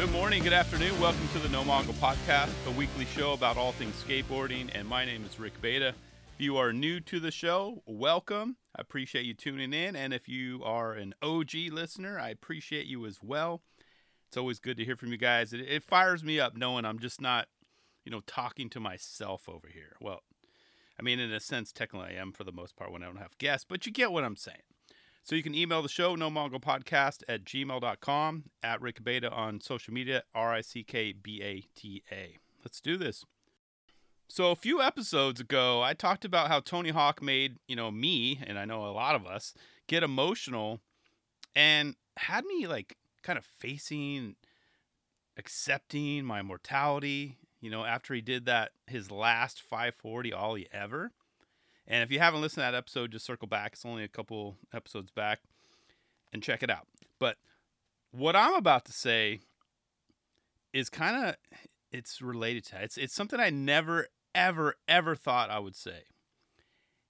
Good morning, good afternoon. Welcome to the No Mongo Podcast, a weekly show about all things skateboarding. And my name is Rick Bata. If you are new to the show, welcome. I appreciate you tuning in. And if you are an OG listener, I appreciate you as well. It's always good to hear from you guys. It, it fires me up knowing I'm just not, you know, talking to myself over here. Well, I mean, in a sense, technically I am for the most part when I don't have guests, but you get what I'm saying. So you can email the show, no podcast at gmail.com, at Rick Bata on social media, R I C K B A T A. Let's do this. So a few episodes ago, I talked about how Tony Hawk made, you know, me, and I know a lot of us, get emotional and had me like kind of facing, accepting my mortality, you know, after he did that, his last 540 ollie ever. And if you haven't listened to that episode, just circle back. It's only a couple episodes back and check it out. But what I'm about to say is kind of it's related to that. It's it's something I never ever ever thought I would say.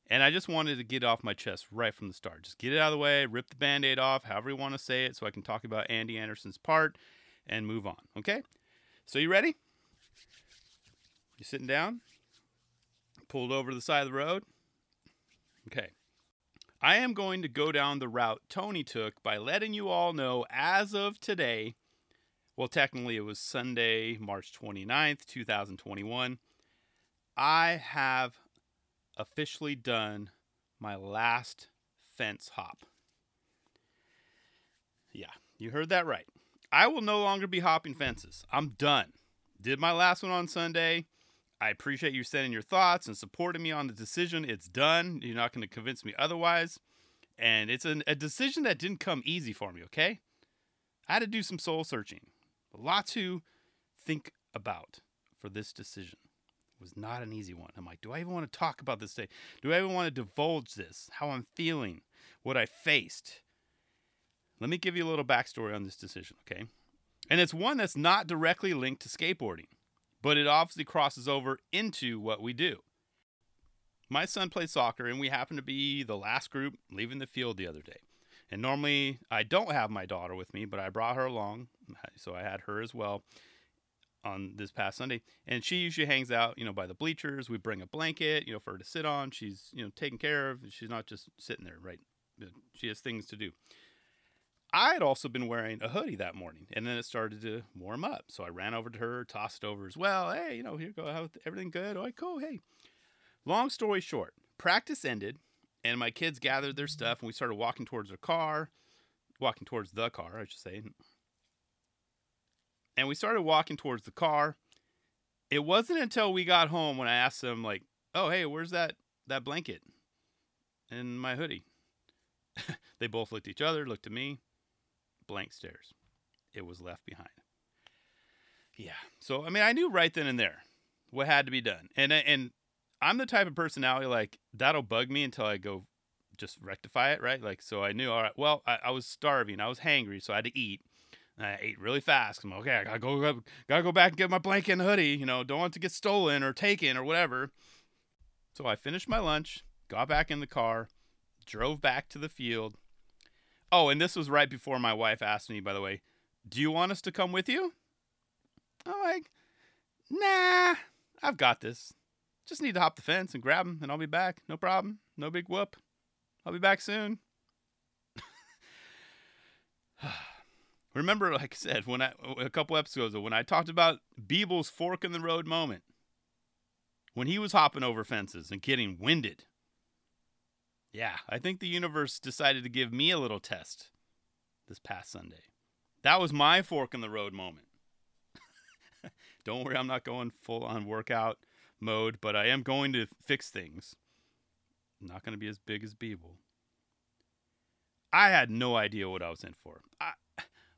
And I just wanted to get off my chest right from the start. Just get it out of the way, rip the band-aid off, however you want to say it, so I can talk about Andy Anderson's part and move on. Okay? So you ready? You sitting down? Pulled over to the side of the road? Okay. I am going to go down the route Tony took by letting you all know as of today. Well, technically, it was Sunday, March 29th, 2021. I have officially done my last fence hop. Yeah, you heard that right. I will no longer be hopping fences. I'm done. Did my last one on Sunday. I appreciate you sending your thoughts and supporting me on the decision. It's done. You're not going to convince me otherwise. And it's an, a decision that didn't come easy for me, okay? I had to do some soul searching. A lot to think about for this decision. It was not an easy one. I'm like, do I even want to talk about this day? Do I even want to divulge this? How I'm feeling? What I faced? Let me give you a little backstory on this decision, okay? And it's one that's not directly linked to skateboarding but it obviously crosses over into what we do. My son plays soccer, and we happen to be the last group leaving the field the other day. And normally I don't have my daughter with me, but I brought her along, so I had her as well on this past Sunday. And she usually hangs out, you know, by the bleachers. We bring a blanket, you know, for her to sit on. She's, you know, taken care of. She's not just sitting there, right? She has things to do. I had also been wearing a hoodie that morning, and then it started to warm up. So I ran over to her, tossed it over as well. Hey, you know, here go. How everything good? Oh, cool. Hey. Long story short, practice ended, and my kids gathered their stuff, and we started walking towards their car, walking towards the car, I should say. And we started walking towards the car. It wasn't until we got home when I asked them, like, "Oh, hey, where's that that blanket and my hoodie?" they both looked at each other, looked at me blank stares. It was left behind. Yeah. So I mean, I knew right then and there what had to be done, and uh, and I'm the type of personality like that'll bug me until I go just rectify it, right? Like, so I knew, all right, well, I, I was starving, I was hangry, so I had to eat. I ate really fast. I'm like, okay, I gotta go, gotta go back and get my blanket and hoodie. You know, don't want to get stolen or taken or whatever. So I finished my lunch, got back in the car, drove back to the field, Oh, and this was right before my wife asked me, by the way, do you want us to come with you? I'm like, nah, I've got this. Just need to hop the fence and grab him, and I'll be back. No problem. No big whoop. I'll be back soon. Remember, like I said, when I a couple episodes ago, when I talked about Beeble's fork in the road moment, when he was hopping over fences and getting winded, yeah, I think the universe decided to give me a little test this past Sunday. That was my fork in the road moment. Don't worry, I'm not going full on workout mode, but I am going to fix things. I'm not going to be as big as Beeble. I had no idea what I was in for. I,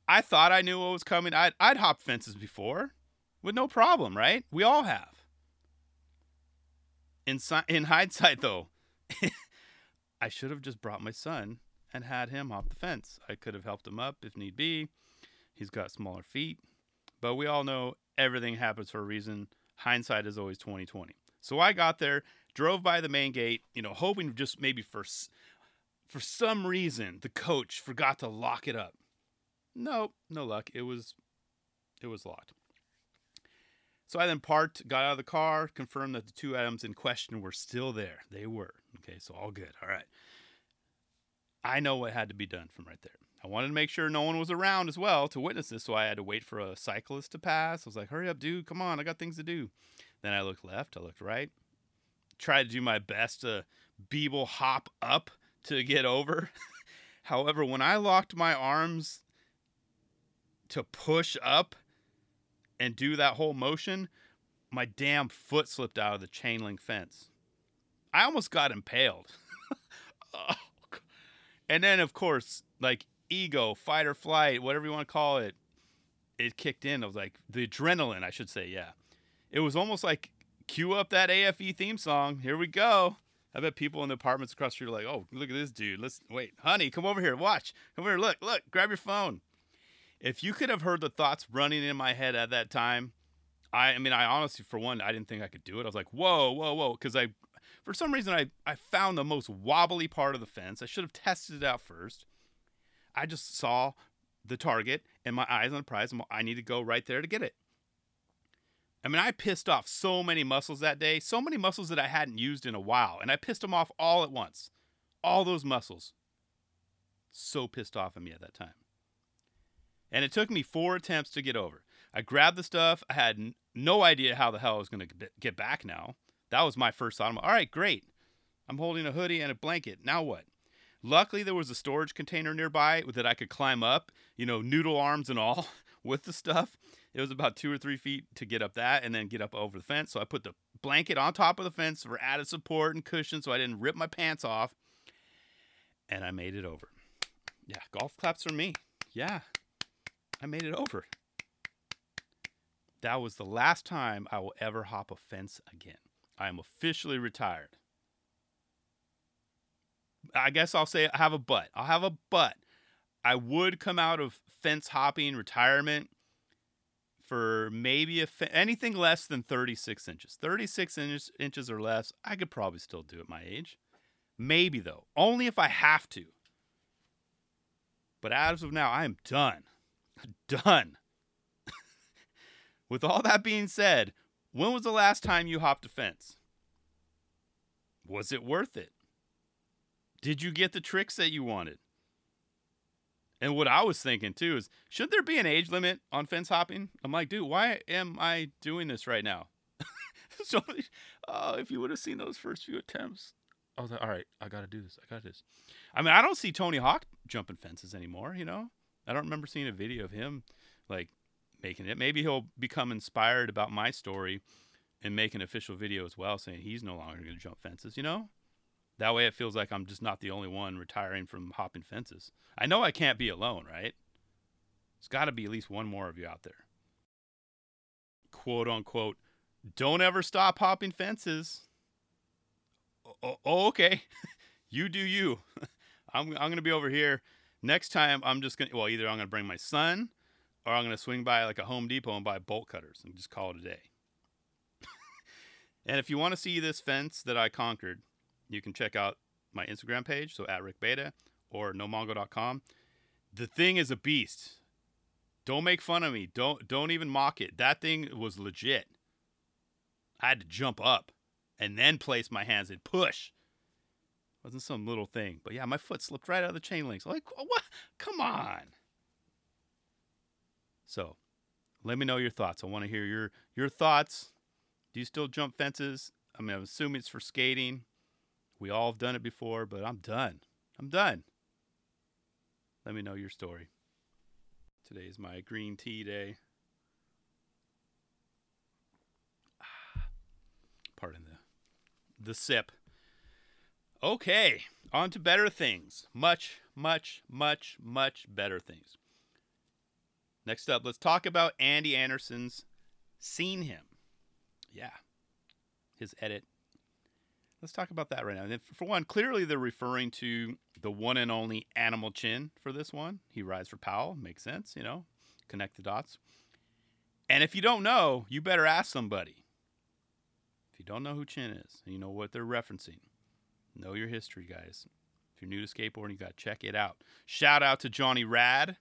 I thought I knew what was coming. I'd, I'd hop fences before with no problem, right? We all have. In, in hindsight, though, I should have just brought my son and had him hop the fence. I could have helped him up if need be. He's got smaller feet, but we all know everything happens for a reason. Hindsight is always 2020. So I got there, drove by the main gate, you know, hoping just maybe for for some reason the coach forgot to lock it up. Nope, no luck. It was It was locked. So I then parked, got out of the car, confirmed that the two items in question were still there. They were. Okay, so all good. All right. I know what had to be done from right there. I wanted to make sure no one was around as well to witness this, so I had to wait for a cyclist to pass. I was like, hurry up, dude, come on, I got things to do. Then I looked left, I looked right, tried to do my best to Beeble hop up to get over. However, when I locked my arms to push up and do that whole motion, my damn foot slipped out of the chain link fence. I almost got impaled. oh. And then, of course, like ego, fight or flight, whatever you want to call it, it kicked in. I was like, the adrenaline, I should say, yeah. It was almost like cue up that AFV theme song. Here we go. I bet people in the apartments across the street are like, oh, look at this dude. Let's wait, honey, come over here, watch. Come over here, look, look, grab your phone. If you could have heard the thoughts running in my head at that time, I, I mean, I honestly, for one, I didn't think I could do it. I was like, whoa, whoa, whoa, because I, for some reason, I, I found the most wobbly part of the fence. I should have tested it out first. I just saw the target and my eyes on the prize, and I need to go right there to get it. I mean, I pissed off so many muscles that day, so many muscles that I hadn't used in a while, and I pissed them off all at once. All those muscles. So pissed off at me at that time. And it took me four attempts to get over. I grabbed the stuff. I had n- no idea how the hell I was going to get back now. That was my first thought. I'm all right, great. I'm holding a hoodie and a blanket. Now what? Luckily, there was a storage container nearby that I could climb up, you know, noodle arms and all with the stuff. It was about two or three feet to get up that and then get up over the fence. So I put the blanket on top of the fence for added support and cushion so I didn't rip my pants off. And I made it over. Yeah, golf claps for me. Yeah, I made it over. That was the last time I will ever hop a fence again. I am officially retired. I guess I'll say I have a butt. I'll have a butt. I would come out of fence hopping retirement for maybe a fe- anything less than 36 inches. 36 inches, inches or less, I could probably still do at my age. Maybe though, only if I have to. But as of now, I am done. Done. With all that being said, when was the last time you hopped a fence? Was it worth it? Did you get the tricks that you wanted? And what I was thinking too is, should there be an age limit on fence hopping? I'm like, dude, why am I doing this right now? so, uh, if you would have seen those first few attempts, I was like, all right, I got to do this. I got this. I mean, I don't see Tony Hawk jumping fences anymore. You know, I don't remember seeing a video of him like making it. Maybe he'll become inspired about my story and make an official video as well, saying he's no longer going to jump fences. You know, that way it feels like I'm just not the only one retiring from hopping fences. I know I can't be alone, right? There's got to be at least one more of you out there. Quote unquote, don't ever stop hopping fences. Oh, okay. you do you. I'm, I'm going to be over here. Next time, I'm just to, well, either I'm to bring my son or I'm to swing by like a Home Depot and buy bolt cutters and just call it a day. and if you want to see this fence that I conquered, you can check out my Instagram page, so at Rick Bata or nomongo.com. The thing is a beast. Don't make fun of me. Don't don't even mock it. That thing was legit. I had to jump up and then place my hands and push. Wasn't some little thing. But yeah, my foot slipped right out of the chain links. Like, what? Come on. So, let me know your thoughts. I want to hear your your thoughts. Do you still jump fences? I mean, I'm assuming it's for skating. We all have done it before, but I'm done. I'm done. Let me know your story. Today is my green tea day. Pardon the the sip. Okay, on to better things. Much, much, much, much better things. Next up, let's talk about Andy Anderson's Seen Him. Yeah. His edit let's talk about that right now. And for one, clearly they're referring to the one and only Animal Chin for this one. He rides for Powell. Makes sense, you know, connect the dots. And if you don't know, you better ask somebody. If you don't know who Chin is, and you know what they're referencing, know your history, guys. If you're new to skateboarding, you got to check it out. Shout out to Johnny Rad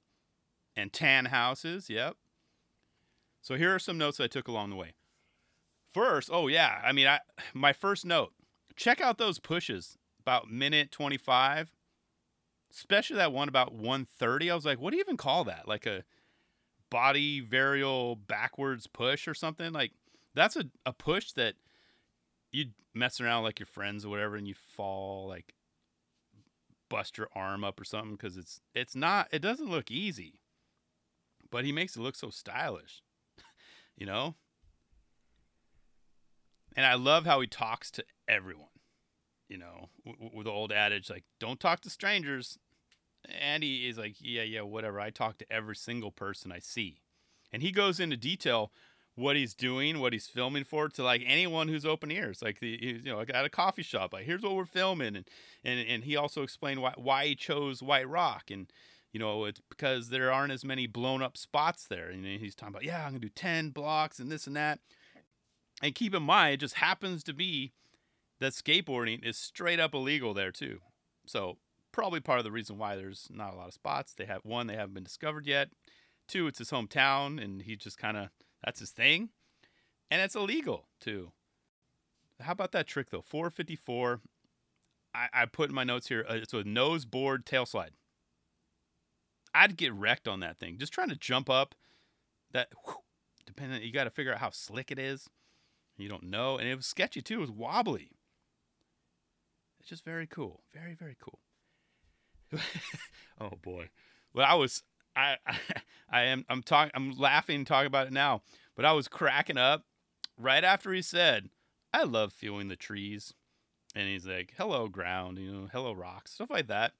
and Tan Houses. Yep. So here are some notes I took along the way. First, oh yeah, I mean, I my first note: check out those pushes about minute twenty five, especially that one about one thirty. I was like, what do you even call that? Like a body varial backwards push or something? Like that's a, a push that you mess around like your friends or whatever, and you fall like bust your arm up or something because it's it's not it doesn't look easy, but he makes it look so stylish, you know. And I love how he talks to everyone. You know, with the old adage like "Don't talk to strangers," and he is like, "Yeah, yeah, whatever." I talk to every single person I see, and he goes into detail what he's doing, what he's filming for to like anyone who's open ears. Like the you know, like at a coffee shop, like here's what we're filming, and and and he also explained why why he chose White Rock, and you know it's because there aren't as many blown up spots there. And he's talking about yeah, I'm gonna do ten blocks and this and that. And keep in mind, it just happens to be that skateboarding is straight up illegal there too. So probably part of the reason why there's not a lot of spots. They have one, they haven't been discovered yet. Two, it's his hometown, and he just kind of that's his thing. And it's illegal too. How about that trick though? 454. I, I put in my notes here. Uh, it's a nose board tail slide. I'd get wrecked on that thing. Just trying to jump up. That whew, depending, you got to figure out how slick it is. You don't know, and it was sketchy too. It was wobbly. It's just very cool. Very very cool. oh boy. Well, I was I, I, am I'm talking I'm laughing talking about it now, but I was cracking up right after he said, "I love feeling the trees," and he's like, "Hello ground," you know, "Hello rocks," stuff like that.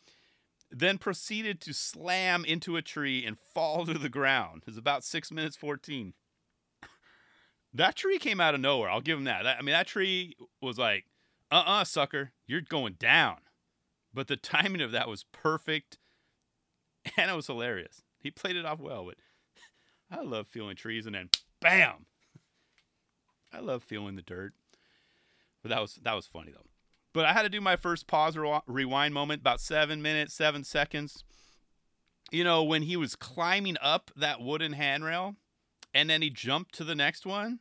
Then proceeded to slam into a tree and fall to the ground. It's about six minutes fourteen. That tree came out of nowhere. I'll give him that. that I mean, that tree was like, "Uh, uh sucker, you're going down." But the timing of that was perfect and it was hilarious. He played it off well, but I love feeling trees and then bam. I love feeling the dirt. But that was that was funny though. But I had to do my first pause re- rewind moment about 7 minutes, 7 seconds. You know, when he was climbing up that wooden handrail and then he jumped to the next one.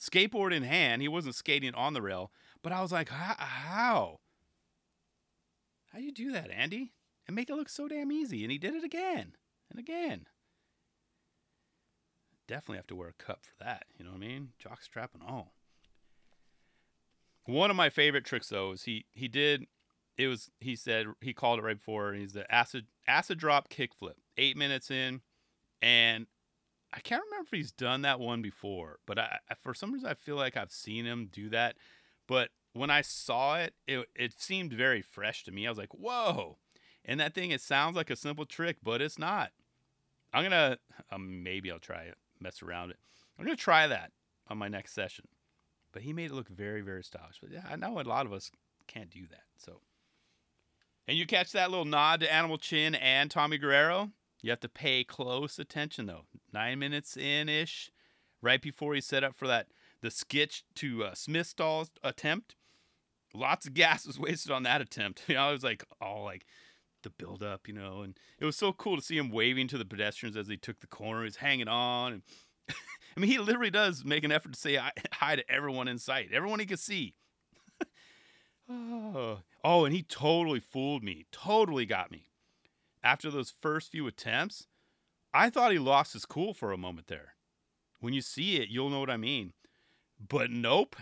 Skateboard in hand, he wasn't skating on the rail, but I was like, how? How do you do that, Andy? And make it look so damn easy. And he did it again and again. Definitely have to wear a cup for that. You know what I mean? Jock strap and all. One of my favorite tricks though is he he did it was he said he called it right before he's the acid acid drop kickflip eight minutes in and I can't remember if he's done that one before but I, for some reason I feel like I've seen him do that but when I saw it, it it seemed very fresh to me I was like whoa and that thing, it sounds like a simple trick, but it's not. I'm gonna um, maybe I'll try it, mess around it. I'm gonna try that on my next session. But he made it look very, very stylish. But yeah, I know a lot of us can't do that. So, and you catch that little nod to Animal Chin and Tommy Guerrero. You have to pay close attention though. Nine minutes in ish, right before he set up for that the sketch to uh, Smith stall attempt. Lots of gas was wasted on that attempt. You know, I was like all like the build up, you know, and it was so cool to see him waving to the pedestrians as he took the corner. He's hanging on, and I mean, he literally does make an effort to say hi to everyone in sight, everyone he could see. oh, oh, and he totally fooled me, totally got me. After those first few attempts, I thought he lost his cool for a moment there. When you see it, you'll know what I mean. But nope,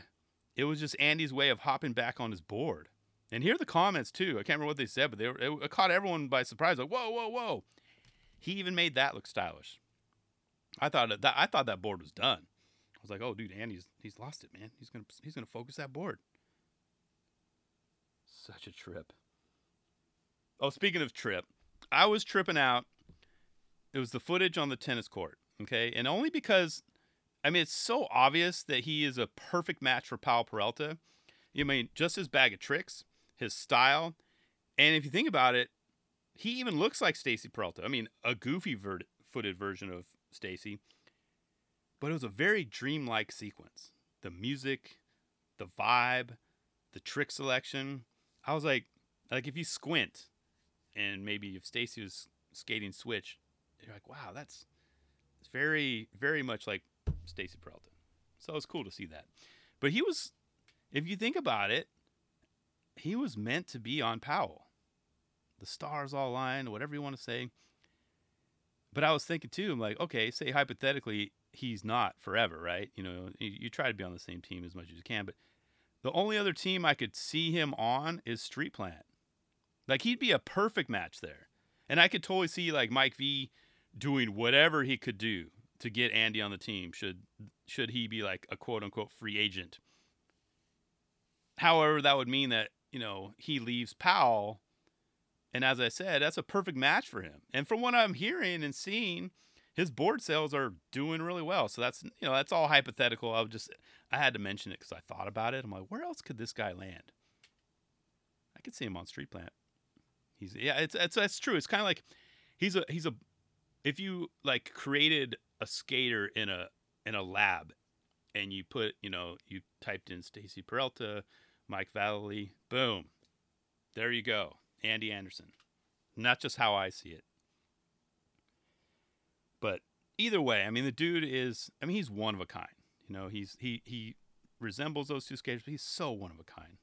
it was just Andy's way of hopping back on his board. And here are the comments too. I can't remember what they said, but they were, it caught everyone by surprise. Like, whoa, whoa, whoa! He even made that look stylish. I thought that I thought that board was done. I was like, oh, dude, Andy's he's lost it, man. He's gonna he's gonna focus that board. Such a trip. Oh, speaking of trip, I was tripping out. It was the footage on the tennis court, okay, and only because, I mean, it's so obvious that he is a perfect match for Powell Peralta. You mean just his bag of tricks, his style, and if you think about it, he even looks like Stacy Peralta. I mean, a goofy ver- footed version of Stacy, but it was a very dreamlike sequence. The music, the vibe, the trick selection. I was like, like if you squint, and maybe if Stacy was skating switch, you're like, wow, that's it's very, very much like Stacy Peralta. So it's cool to see that. But he was, if you think about it, he was meant to be on Powell. The stars all aligned, whatever you want to say. But I was thinking too, I'm like, okay, say hypothetically he's not forever, right? You know, you, you try to be on the same team as much as you can, but the only other team I could see him on is Street Plant. Like he'd be a perfect match there. And I could totally see like Mike V doing whatever he could do to get Andy on the team should should he be like a quote unquote free agent. However, that would mean that, you know, he leaves Powell and as I said, that's a perfect match for him. And from what I'm hearing and seeing, his board sales are doing really well. So that's you know that's all hypothetical. I was just I had to mention it because I thought about it. I'm like, where else could this guy land? I could see him on Street Plant. He's yeah, it's it's that's true. It's kind of like he's a he's a if you like created a skater in a in a lab and you put you know you typed in Stacy Peralta, Mike Vallely, boom, there you go, Andy Anderson. Not just how I see it, but either way, I mean the dude is I mean he's one of a kind. You know he's he he resembles those two skaters, but he's so one of a kind.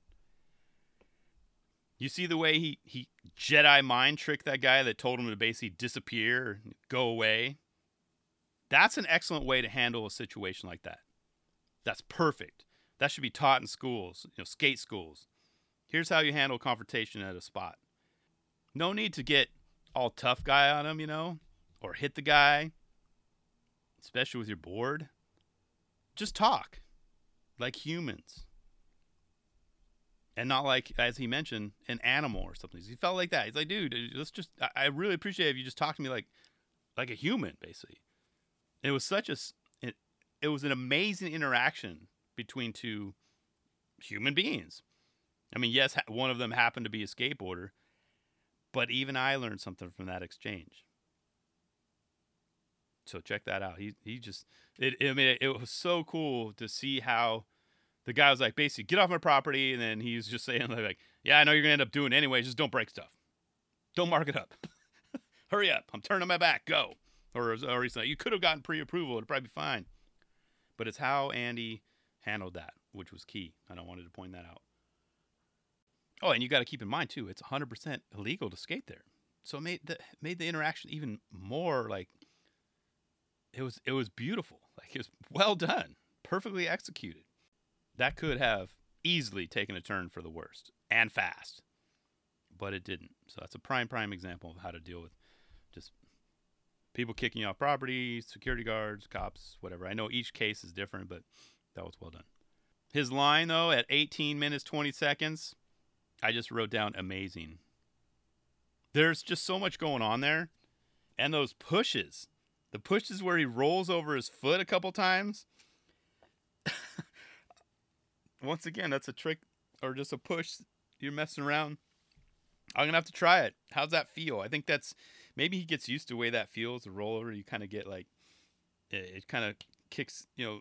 You see the way he he Jedi mind tricked that guy that told him to basically disappear, go away. That's an excellent way to handle a situation like that. That's perfect. That should be taught in schools, you know, skate schools. Here's how you handle confrontation at a spot. No need to get all tough guy on him, you know, or hit the guy, especially with your board. Just talk like humans and not like as he mentioned an animal or something. He felt like that. He's like, dude, let's just. I really appreciate if you just talk to me like like a human, basically. It was such a. It, it was an amazing interaction between two human beings. I mean, yes, one of them happened to be a skateboarder, but even I learned something from that exchange. So check that out. He he just it. I mean, it, it was so cool to see how the guy was like, basically, get off my property. And then he's just saying, like, yeah, I know you're to end up doing anyway. Just don't break stuff. Don't mark it up. Hurry up. I'm turning my back. Go. Or, or he's like, you could have gotten pre approval. It'd probably be fine. But it's how Andy handled that, which was key. And I wanted to point that out. Oh, and you got to keep in mind, too, it's 100% illegal to skate there. So it made the, made the interaction even more like it was it was beautiful. Like it was well done, perfectly executed that could have easily taken a turn for the worst and fast, but it didn't. So that's a prime, prime example of how to deal with just people kicking you off property, security guards, cops, whatever. I know each case is different, but that was well done. His line, though, at 18 minutes, 20 seconds, I just wrote down amazing. There's just so much going on there. And those pushes, the pushes where he rolls over his foot a couple times once again, that's a trick or just a push. You're messing around. I'm gonna have to try it. How's that feel? I think that's maybe he gets used to the way that feels. A rollover, you kind of get like it, it kind of kicks, you know,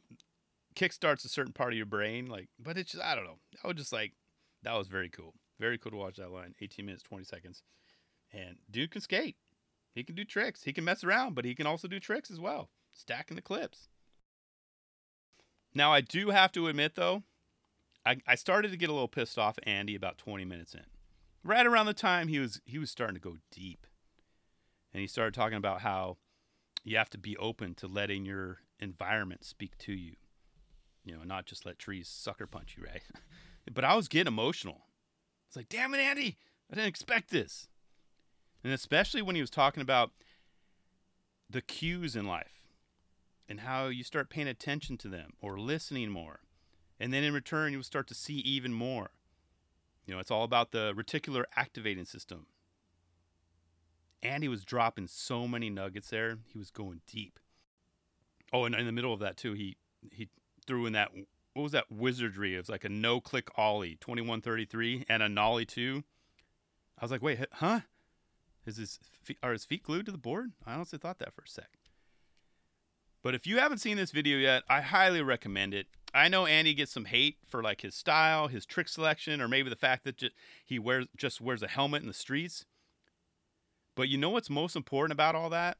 kick starts a certain part of your brain. Like, but it's just I don't know. I was just like that was very cool. Very cool to watch that line. 18 minutes 20 seconds, and dude can skate. He can do tricks. He can mess around, but he can also do tricks as well. Stacking the clips. Now I do have to admit though, I, I started to get a little pissed off Andy about 20 minutes in. Right around the time he was he was starting to go deep. And he started talking about how you have to be open to letting your environment speak to you. You know, not just let trees sucker punch you, right? but I was getting emotional. It's like, damn it, Andy, I didn't expect this. And especially when he was talking about the cues in life and how you start paying attention to them or listening more and then in return, you'll start to see even more. You know, it's all about the reticular activating system. And he was dropping so many nuggets there. He was going deep. Oh, and in the middle of that too, he he threw in that what was that wizardry? It was like a no click ollie, twenty one thirty three, and a nollie two. I was like, wait, huh? Is his are his feet glued to the board? I honestly thought that for a sec. But if you haven't seen this video yet, I highly recommend it. I know Andy gets some hate for like his style, his trick selection, or maybe the fact that just, he wears just wears a helmet in the streets. But you know what's most important about all that?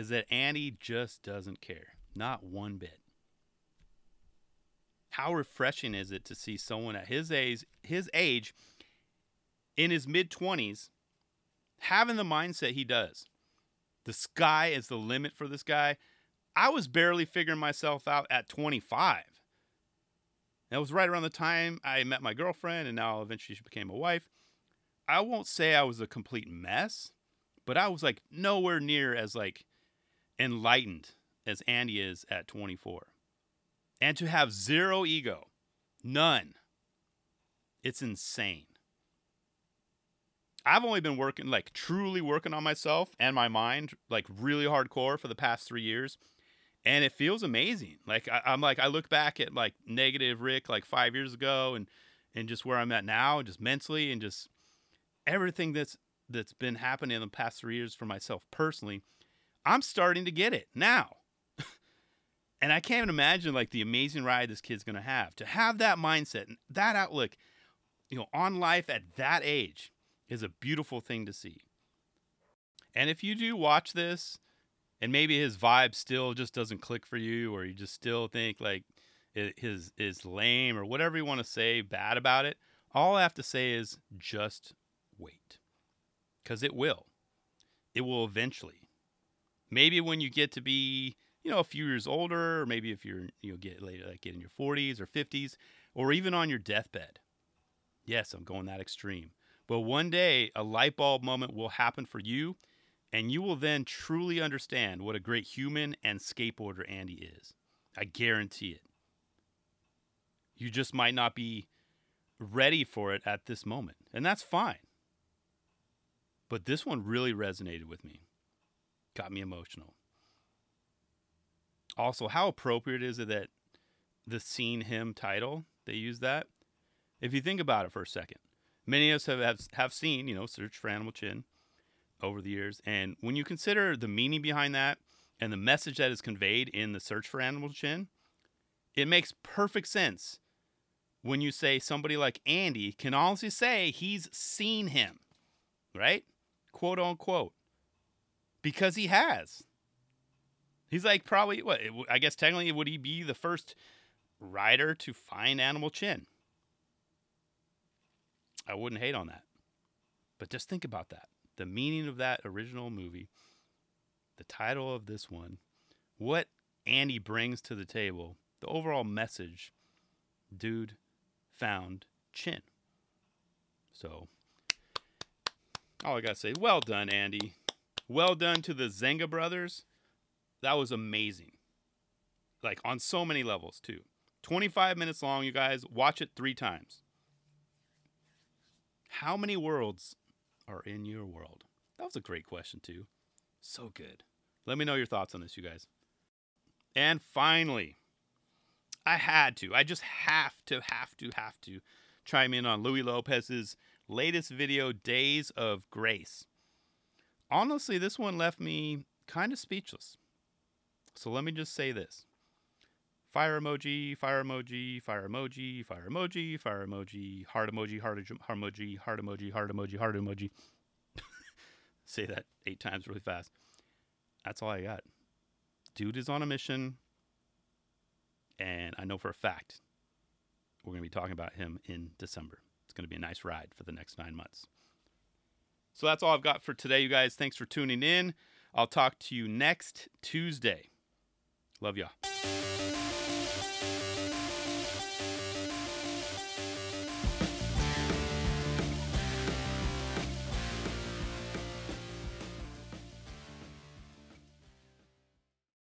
is that Andy just doesn't care. Not one bit. How refreshing is it to see someone at his age, his age in his mid 20s having the mindset he does. The sky is the limit for this guy. I was barely figuring myself out at 25. That was right around the time I met my girlfriend, and now eventually she became a wife. I won't say I was a complete mess, but I was like nowhere near as like enlightened as Andy is at 24. And to have zero ego, none. It's insane. I've only been working, like truly working on myself and my mind, like really hardcore for the past three years. And it feels amazing. Like I, am like, I look back at like negative Rick like five years ago and, and just where I'm at now, just mentally and just everything that's, that's been happening in the past three years for myself personally. I'm starting to get it now. And I can't even imagine like the amazing ride this kid's to have to have that mindset and that outlook, you know, on life at that age is a beautiful thing to see. And if you do watch this and maybe his vibe still just doesn't click for you or you just still think like his is lame or whatever you want to say bad about it, all I have to say is just wait. Cuz it will. It will eventually. Maybe when you get to be, you know, a few years older or maybe if you're you know get later like get in your 40s or 50s or even on your deathbed. Yes, I'm going that extreme but one day, a light bulb moment will happen for you, and you will then truly understand what a great human and skateboarder Andy is. I guarantee it. You just might not be ready for it at this moment, and that's fine. But this one really resonated with me, got me emotional. Also, how appropriate is it that the Seen Him title, they use that? If you think about it for a second, Many of us have, have, have seen, you know, Search for Animal Chin over the years. And when you consider the meaning behind that and the message that is conveyed in the Search for Animal Chin, it makes perfect sense when you say somebody like Andy can honestly say he's seen him, right? Quote unquote. Because he has. He's like probably what I guess technically would he be the first rider to find Animal Chin? I wouldn't hate on that. But just think about that. The meaning of that original movie, the title of this one, what Andy brings to the table, the overall message, dude found Chin. So, all I got to say, well done, Andy. Well done to the Zenga brothers. That was amazing. Like on so many levels, too. 25 minutes long, you guys. Watch it three times. How many worlds are in your world? That was a great question, too. So good. Let me know your thoughts on this, you guys. And finally, I had to, I just have to, have to, have to chime in on Louie Lopez's latest video, Days of Grace. Honestly, this one left me kind of speechless. So let me just say this fire emoji, fire emoji, fire emoji, fire emoji, fire emoji, heart emoji, heart emoji, heart emoji, heart emoji, heart emoji. Say that eight times really fast. That's all I got. Dude is on a mission, and I know for a fact we're going to be talking about him in December. It's going to be a nice ride for the next nine months. So that's all I've got for today, you guys. Thanks for tuning in. I'll talk to you next Tuesday. Love y'all.